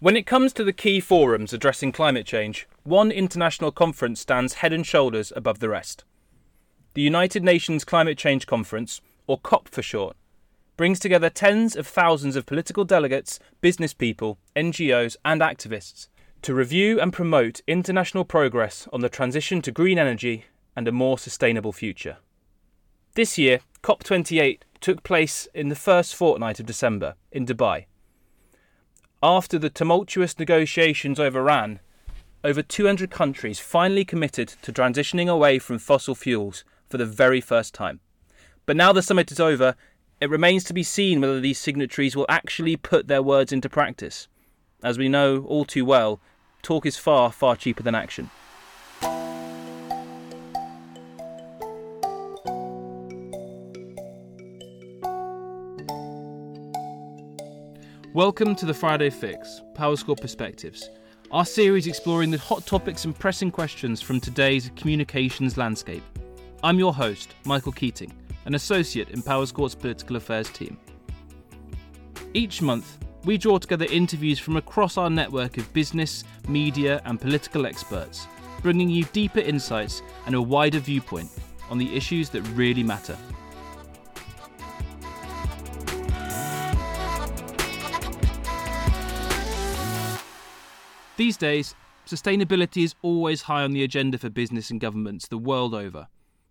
When it comes to the key forums addressing climate change, one international conference stands head and shoulders above the rest. The United Nations Climate Change Conference, or COP for short, brings together tens of thousands of political delegates, business people, NGOs, and activists to review and promote international progress on the transition to green energy and a more sustainable future. This year, COP28 took place in the first fortnight of December in Dubai after the tumultuous negotiations overran, over 200 countries finally committed to transitioning away from fossil fuels for the very first time. But now the summit is over, it remains to be seen whether these signatories will actually put their words into practice. As we know all too well, talk is far, far cheaper than action. Welcome to the Friday Fix, Powerscourt Perspectives, our series exploring the hot topics and pressing questions from today's communications landscape. I'm your host, Michael Keating, an associate in Powerscourt's political affairs team. Each month, we draw together interviews from across our network of business, media, and political experts, bringing you deeper insights and a wider viewpoint on the issues that really matter. These days, sustainability is always high on the agenda for business and governments the world over,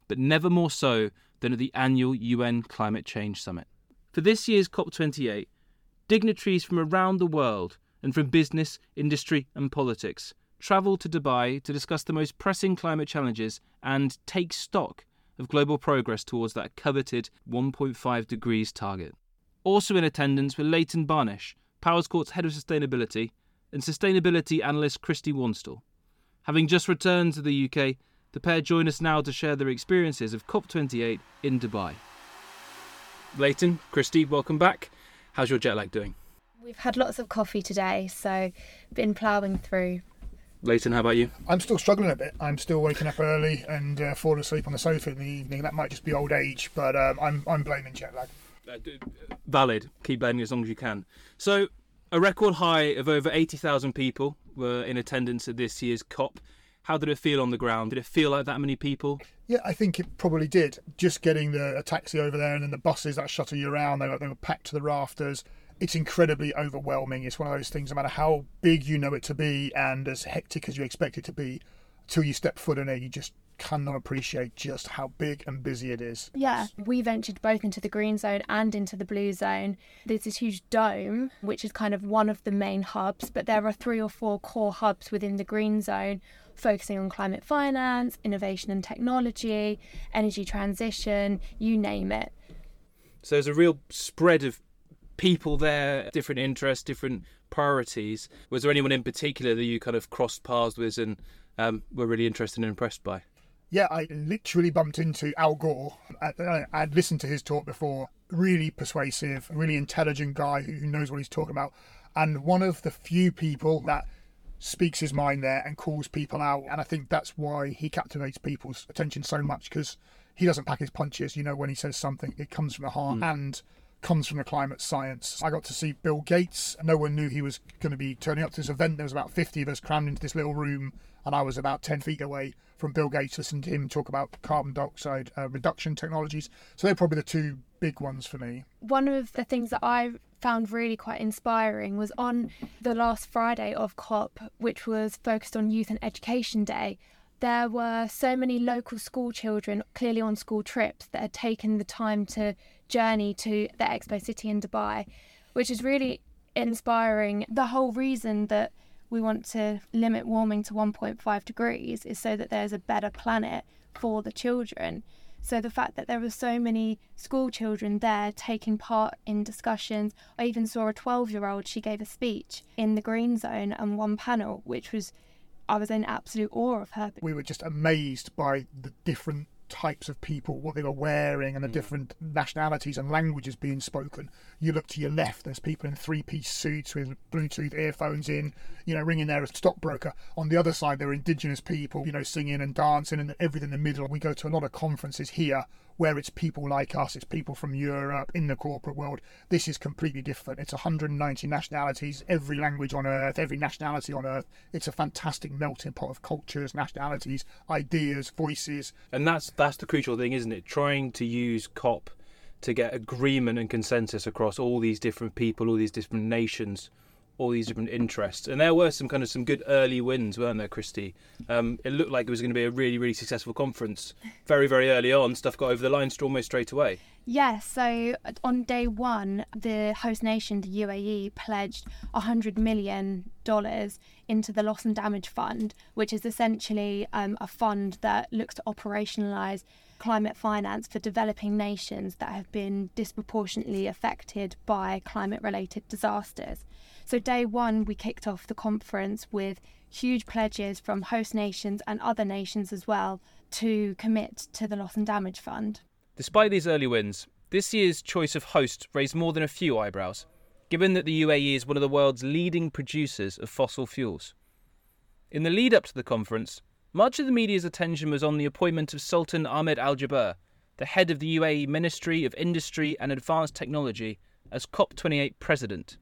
but never more so than at the annual UN Climate Change Summit. For this year's COP28, dignitaries from around the world and from business, industry, and politics travel to Dubai to discuss the most pressing climate challenges and take stock of global progress towards that coveted 1.5 degrees target. Also in attendance were Leighton Barnish, Powerscourt's head of sustainability, and sustainability analyst Christie Wanstall. Having just returned to the UK, the pair join us now to share their experiences of COP28 in Dubai. Leighton, Christie, welcome back. How's your jet lag doing? We've had lots of coffee today, so been ploughing through. Leighton, how about you? I'm still struggling a bit. I'm still waking up early and uh, falling asleep on the sofa in the evening. That might just be old age, but um, I'm I'm blaming jet lag. Uh, valid. Keep blaming as long as you can. So, a record high of over 80,000 people were in attendance at this year's COP. How did it feel on the ground? Did it feel like that many people? Yeah, I think it probably did. Just getting the taxi over there and then the buses that shuttle you around, they were, they were packed to the rafters. It's incredibly overwhelming. It's one of those things, no matter how big you know it to be and as hectic as you expect it to be, till you step foot in it, you just cannot appreciate just how big and busy it is. Yeah, we ventured both into the green zone and into the blue zone. There's this huge dome, which is kind of one of the main hubs, but there are three or four core hubs within the green zone focusing on climate finance, innovation and technology, energy transition, you name it. So there's a real spread of people there, different interests, different priorities. Was there anyone in particular that you kind of crossed paths with and um, were really interested and impressed by? Yeah, I literally bumped into Al Gore. I, would listened to his talk before. Really persuasive, really intelligent guy who knows what he's talking about. And one of the few people that speaks his mind there and calls people out. And I think that's why he captivates people's attention so much because he doesn't pack his punches. You know, when he says something, it comes from the heart mm. and comes from the climate science. I got to see Bill Gates. No one knew he was going to be turning up to this event. There was about 50 of us crammed into this little room, and I was about 10 feet away from Bill Gates, listening to him talk about carbon dioxide uh, reduction technologies. So they're probably the two big ones for me. One of the things that I found really quite inspiring was on the last Friday of COP, which was focused on Youth and Education Day. There were so many local school children, clearly on school trips, that had taken the time to journey to the Expo City in Dubai, which is really inspiring. The whole reason that we want to limit warming to 1.5 degrees is so that there's a better planet for the children. So the fact that there were so many school children there taking part in discussions, I even saw a 12 year old, she gave a speech in the green zone on one panel, which was, I was in absolute awe of her. We were just amazed by the different types of people, what they were wearing, and the mm. different nationalities and languages being spoken. You look to your left, there's people in three piece suits with Bluetooth earphones in, you know, ringing there as stockbroker. On the other side, there are indigenous people, you know, singing and dancing and everything in the middle. We go to a lot of conferences here where it's people like us, it's people from Europe in the corporate world. This is completely different. It's 190 nationalities, every language on earth, every nationality on earth. It's a fantastic melting pot of cultures, nationalities, ideas, voices. And that's that's the crucial thing, isn't it? Trying to use COP to get agreement and consensus across all these different people, all these different nations all these different interests. And there were some kind of some good early wins, weren't there, Christie? Um, it looked like it was going to be a really, really successful conference. Very, very early on, stuff got over the line almost straight away. Yes, so on day one, the host nation, the UAE, pledged $100 million into the Loss and Damage Fund, which is essentially um, a fund that looks to operationalise climate finance for developing nations that have been disproportionately affected by climate related disasters. So, day one, we kicked off the conference with huge pledges from host nations and other nations as well to commit to the Loss and Damage Fund. Despite these early wins, this year's choice of host raised more than a few eyebrows, given that the UAE is one of the world's leading producers of fossil fuels. In the lead up to the conference, much of the media's attention was on the appointment of Sultan Ahmed Al Jaber, the head of the UAE Ministry of Industry and Advanced Technology, as COP28 president.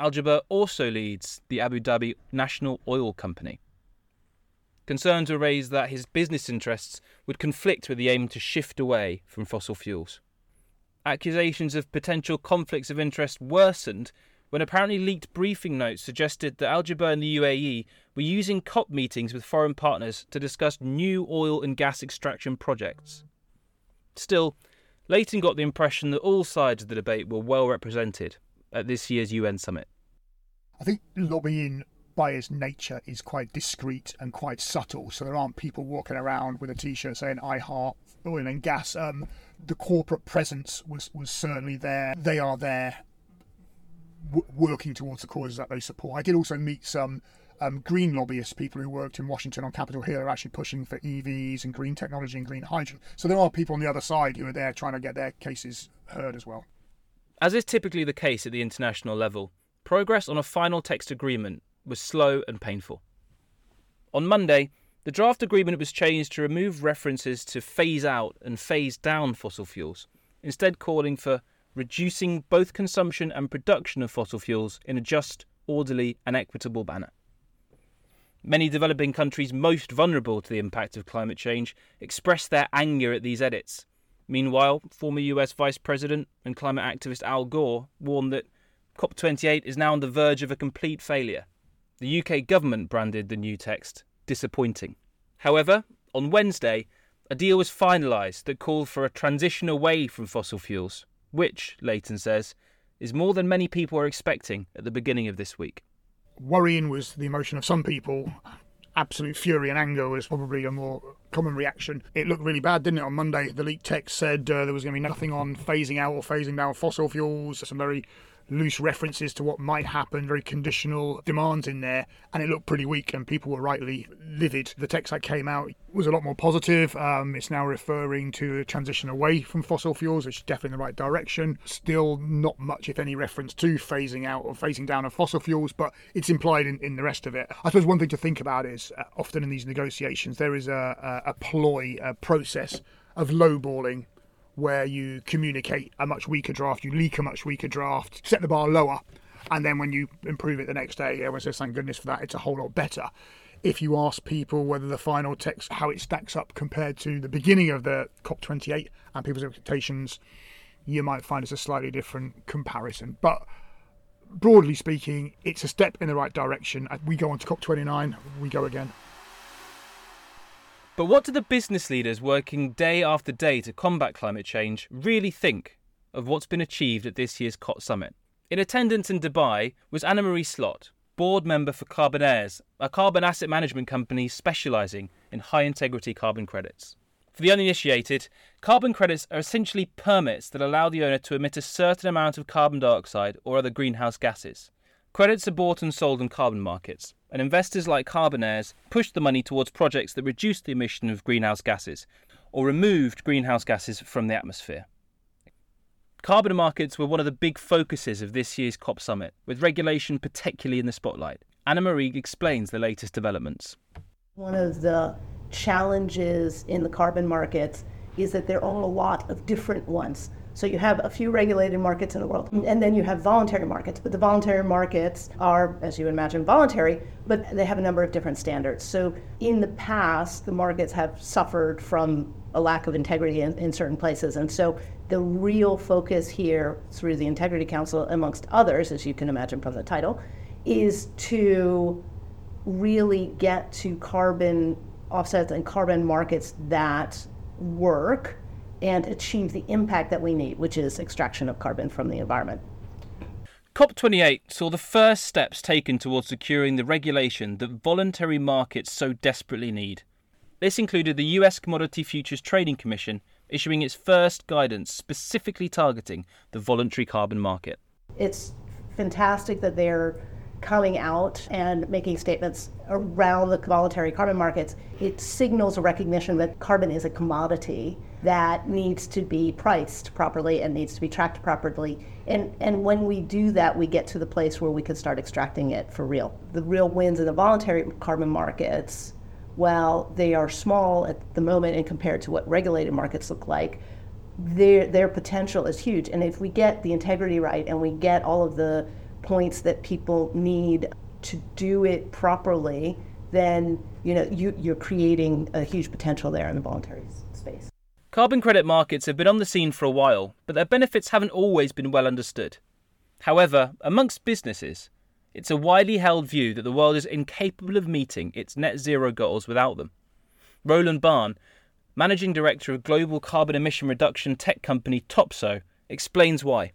Al Jaber also leads the Abu Dhabi National Oil Company. Concerns were raised that his business interests would conflict with the aim to shift away from fossil fuels. Accusations of potential conflicts of interest worsened when apparently leaked briefing notes suggested that Al Jaber and the UAE were using COP meetings with foreign partners to discuss new oil and gas extraction projects. Still, Leighton got the impression that all sides of the debate were well represented at this year's UN summit? I think lobbying by its nature is quite discreet and quite subtle. So there aren't people walking around with a T-shirt saying "I heart oil and gas." Um, the corporate presence was was certainly there. They are there, working towards the causes that they support. I did also meet some um, green lobbyists, people who worked in Washington on Capitol Hill, are actually pushing for EVs and green technology and green hydrogen. So there are people on the other side who are there trying to get their cases heard as well. As is typically the case at the international level, progress on a final text agreement was slow and painful. On Monday, the draft agreement was changed to remove references to phase out and phase down fossil fuels, instead, calling for reducing both consumption and production of fossil fuels in a just, orderly, and equitable manner. Many developing countries most vulnerable to the impact of climate change expressed their anger at these edits, Meanwhile, former US Vice President and climate activist Al Gore warned that COP28 is now on the verge of a complete failure. The UK government branded the new text disappointing. However, on Wednesday, a deal was finalised that called for a transition away from fossil fuels, which, Leighton says, is more than many people are expecting at the beginning of this week. Worrying was the emotion of some people absolute fury and anger was probably a more common reaction. It looked really bad, didn't it? On Monday, the leaked text said uh, there was going to be nothing on phasing out or phasing down fossil fuels. Some very loose references to what might happen, very conditional demands in there, and it looked pretty weak, and people were rightly livid. The text that came out was a lot more positive. Um, it's now referring to a transition away from fossil fuels, which is definitely in the right direction. Still not much, if any, reference to phasing out or phasing down of fossil fuels, but it's implied in, in the rest of it. I suppose one thing to think about is uh, often in these negotiations, there is a, a, a ploy, a process of lowballing where you communicate a much weaker draft, you leak a much weaker draft, set the bar lower, and then when you improve it the next day, everyone says, thank goodness for that, it's a whole lot better. If you ask people whether the final text, how it stacks up compared to the beginning of the COP28 and people's expectations, you might find it's a slightly different comparison. But broadly speaking, it's a step in the right direction. Uh, we go on to COP29, we go again. But what do the business leaders working day after day to combat climate change really think of what's been achieved at this year's COP summit? In attendance in Dubai was Anna Marie Slot, board member for Carbonaires, a carbon asset management company specialising in high integrity carbon credits. For the uninitiated, carbon credits are essentially permits that allow the owner to emit a certain amount of carbon dioxide or other greenhouse gases. Credits are bought and sold in carbon markets, and investors like Carbonaires pushed the money towards projects that reduced the emission of greenhouse gases or removed greenhouse gases from the atmosphere. Carbon markets were one of the big focuses of this year's COP summit, with regulation particularly in the spotlight. Anna Marie explains the latest developments. One of the challenges in the carbon markets is that there are a lot of different ones. So you have a few regulated markets in the world, and then you have voluntary markets. But the voluntary markets are, as you imagine, voluntary, but they have a number of different standards. So in the past, the markets have suffered from a lack of integrity in, in certain places. And so the real focus here through the Integrity Council, amongst others, as you can imagine from the title, is to really get to carbon offsets and carbon markets that work and achieve the impact that we need, which is extraction of carbon from the environment. COP28 saw the first steps taken towards securing the regulation that voluntary markets so desperately need. This included the US Commodity Futures Trading Commission issuing its first guidance specifically targeting the voluntary carbon market. It's fantastic that they're coming out and making statements around the voluntary carbon markets. It signals a recognition that carbon is a commodity that needs to be priced properly and needs to be tracked properly. And, and when we do that, we get to the place where we can start extracting it for real. The real wins in the voluntary carbon markets, while they are small at the moment and compared to what regulated markets look like, their, their potential is huge. And if we get the integrity right and we get all of the points that people need to do it properly, then you know you, you're creating a huge potential there in the voluntary space. Carbon credit markets have been on the scene for a while, but their benefits haven't always been well understood. However, amongst businesses, it's a widely held view that the world is incapable of meeting its net zero goals without them. Roeland Baan, managing director of global carbon emission reduction tech company Topsoe, explains why.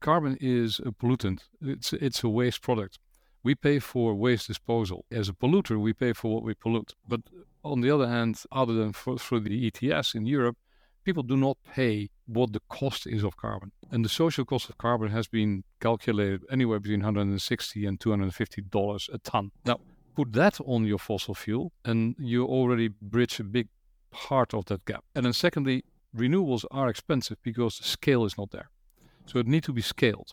Carbon is a pollutant. It's it's a waste product. We pay for waste disposal. As a polluter, we pay for what we pollute. But on the other hand, other than for, through the ETS in Europe, people do not pay what the cost is of carbon. And the social cost of carbon has been calculated anywhere between 160 and 250 dollars a ton. Now, put that on your fossil fuel, and you already bridge a big part of that gap. And then secondly, renewables are expensive because the scale is not there. So it needs to be scaled.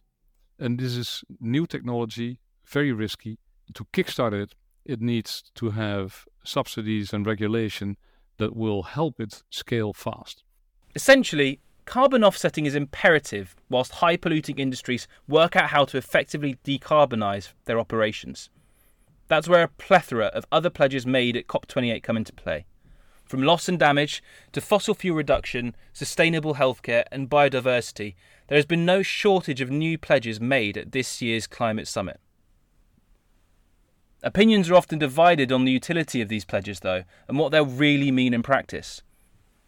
And this is new technology, very risky. To kickstart it, it needs to have subsidies and regulation that will help it scale fast. Essentially, carbon offsetting is imperative whilst high polluting industries work out how to effectively decarbonise their operations. That's where a plethora of other pledges made at COP28 come into play. From loss and damage to fossil fuel reduction, sustainable healthcare, and biodiversity, there has been no shortage of new pledges made at this year's climate summit. Opinions are often divided on the utility of these pledges, though, and what they'll really mean in practice.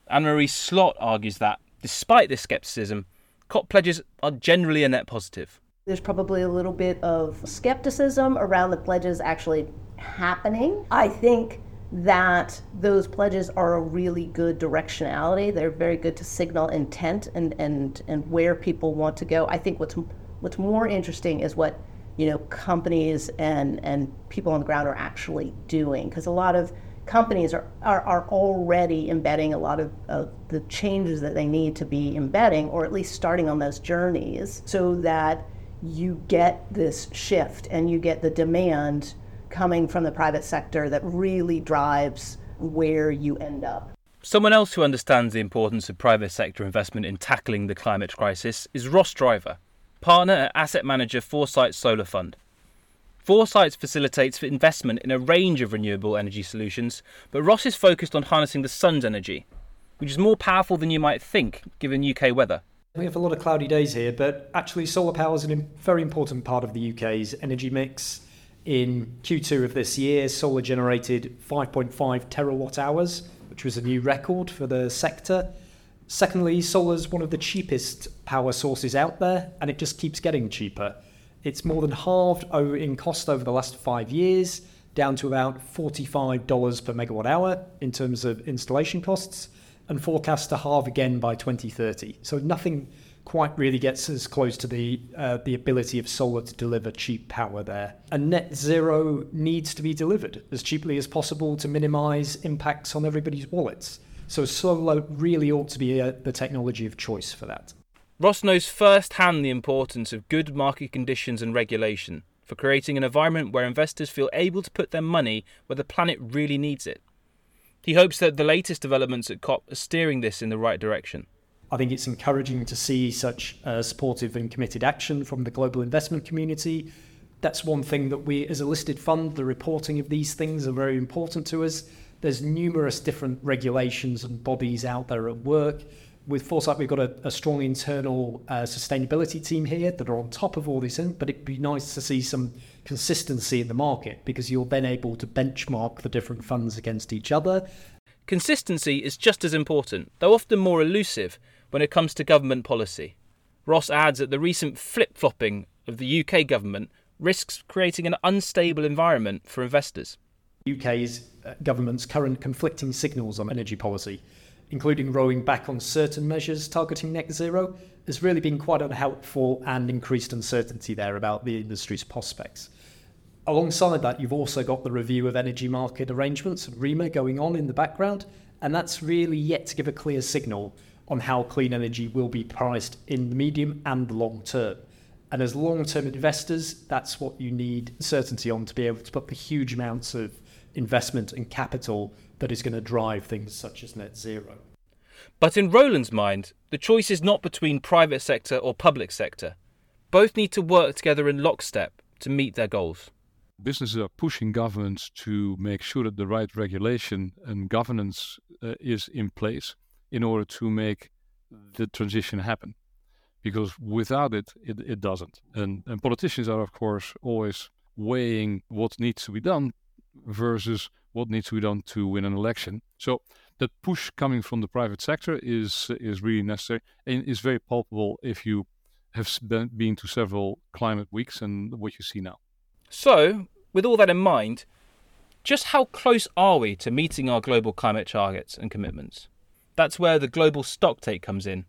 Anne Marie Slot argues that, despite this scepticism, COP pledges are generally a net positive. There's probably a little bit of skepticism around the pledges actually happening. I think that those pledges are a really good directionality. They're very good to signal intent and, and, and where people want to go. I think what's what's more interesting is what you know companies and and people on the ground are actually doing because a lot of companies are, are, are already embedding a lot of, of the changes that they need to be embedding or at least starting on those journeys so that you get this shift and you get the demand coming from the private sector that really drives where you end up. Someone else who understands the importance of private sector investment in tackling the climate crisis is Ross Driver, partner at asset manager Foresight Solar Fund. Foresight facilitates investment in a range of renewable energy solutions, but Ross is focused on harnessing the sun's energy, which is more powerful than you might think given UK weather. We have a lot of cloudy days here, but actually, solar power is a very important part of the UK's energy mix. In Q2 of this year, solar generated 5.5 terawatt hours, which was a new record for the sector. Secondly, solar is one of the cheapest power sources out there, and it just keeps getting cheaper. It's more than halved in cost over the last five years, down to about $45 per megawatt hour in terms of installation costs, and forecast to halve again by 2030. So nothing quite really gets as close to the uh, the ability of solar to deliver cheap power there. And net zero needs to be delivered as cheaply as possible to minimise impacts on everybody's wallets. So solar really ought to be a, the technology of choice for that. Ross knows firsthand the importance of good market conditions and regulation for creating an environment where investors feel able to put their money where the planet really needs it. He hopes that the latest developments at COP are steering this in the right direction. I think it's encouraging to see such uh, supportive and committed action from the global investment community. That's one thing that we, as a listed fund, the reporting of these things are very important to us. There's numerous different regulations and bodies out there at work. With Foresight, we've got a, a strong internal uh, sustainability team here that are on top of all this, but it'd be nice to see some consistency in the market because you're then able to benchmark the different funds against each other. Consistency is just as important, though often more elusive, when it comes to government policy. Ross adds that the recent flip flopping of the UK government risks creating an unstable environment for investors. UK's uh, government's current conflicting signals on energy policy, including rolling back on certain measures targeting net zero, has really been quite unhelpful and increased uncertainty there about the industry's prospects. Alongside that, you've also got the review of energy market arrangements, REMA, going on in the background, and that's really yet to give a clear signal on how clean energy will be priced in the medium and the long term. And as long term investors, that's what you need certainty on to be able to put the huge amounts of investment and capital that is going to drive things such as net zero. But in Roeland's mind, the choice is not between private sector or public sector. Both need to work together in lockstep to meet their goals. Businesses are pushing governments to make sure that the right regulation and governance uh, is in place in order to make the transition happen. Because without it, it, it doesn't. And, and politicians are, of course, always weighing what needs to be done versus what needs to be done to win an election. So that push coming from the private sector is is really necessary and is very palpable if you have been to several climate weeks and what you see now. So, with all that in mind, just how close are we to meeting our global climate targets and commitments? That's where the global stocktake comes in.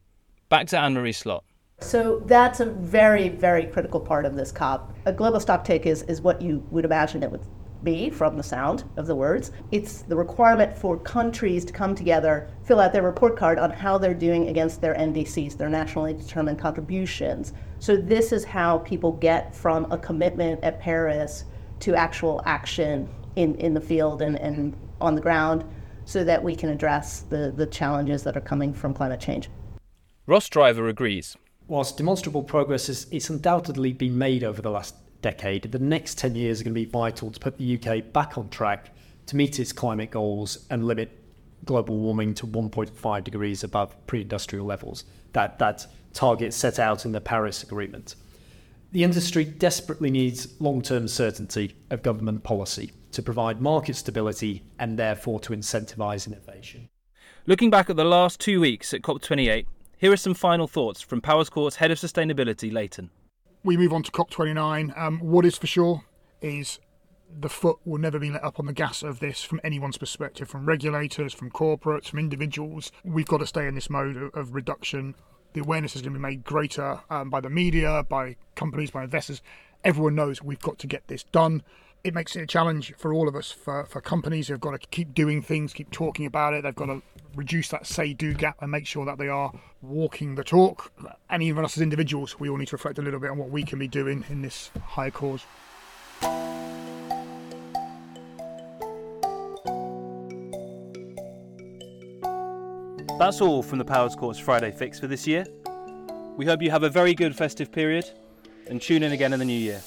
Back to Anne Marie Slot. So that's a very, very critical part of this COP. A global stocktake is, is what you would imagine it would be from the sound of the words. It's the requirement for countries to come together, fill out their report card on how they're doing against their NDCs, their nationally determined contributions. So this is how people get from a commitment at Paris to actual action in, in the field and, and on the ground so that we can address the, the challenges that are coming from climate change. Ross Driver agrees. Whilst demonstrable progress has it's undoubtedly been made over the last decade, the next 10 years are going to be vital to put the UK back on track to meet its climate goals and limit global warming to 1.5 degrees above pre-industrial levels. That that target set out in the Paris Agreement. The industry desperately needs long-term certainty of government policy to provide market stability and therefore to incentivise innovation. Looking back at the last two weeks at COP28, here are some final thoughts from Powerscourt's Head of Sustainability, Leighton. We move on to COP29. Um, what is for sure is the foot will never be let up on the gas of this from anyone's perspective, from regulators, from corporates, from individuals. We've got to stay in this mode of, of reduction. The awareness is going to be made greater um, by the media, by companies, by investors. Everyone knows we've got to get this done it makes it a challenge for all of us, for, for companies who've got to keep doing things, keep talking about it. They've got to reduce that say do gap and make sure that they are walking the talk. And even us as individuals, we all need to reflect a little bit on what we can be doing in this higher cause. That's all from the Powers Powerscourt's Friday Fix for this year. We hope you have a very good festive period and tune in again in the new year.